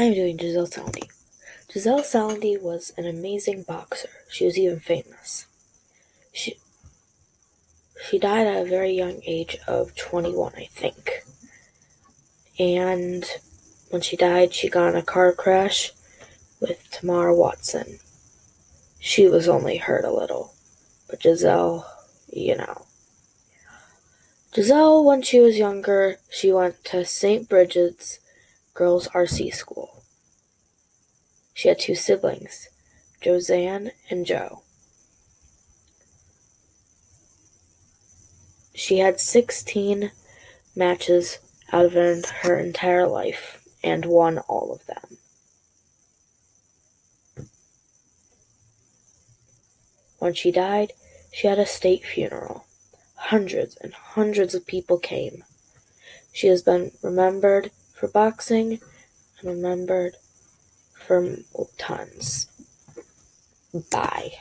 I'm doing Giselle Salandy. Giselle Salandy was an amazing boxer. She was even famous. She she died at a very young age of 21, I think. And when she died, she got in a car crash with Tamara Watson. She was only hurt a little, but Giselle, you know. Giselle, when she was younger, she went to St. Bridget's Girls RC School. She had two siblings, Josanne and Joe. She had 16 matches out of her entire life and won all of them. When she died, she had a state funeral. Hundreds and hundreds of people came. She has been remembered for boxing and remembered for tons. Bye.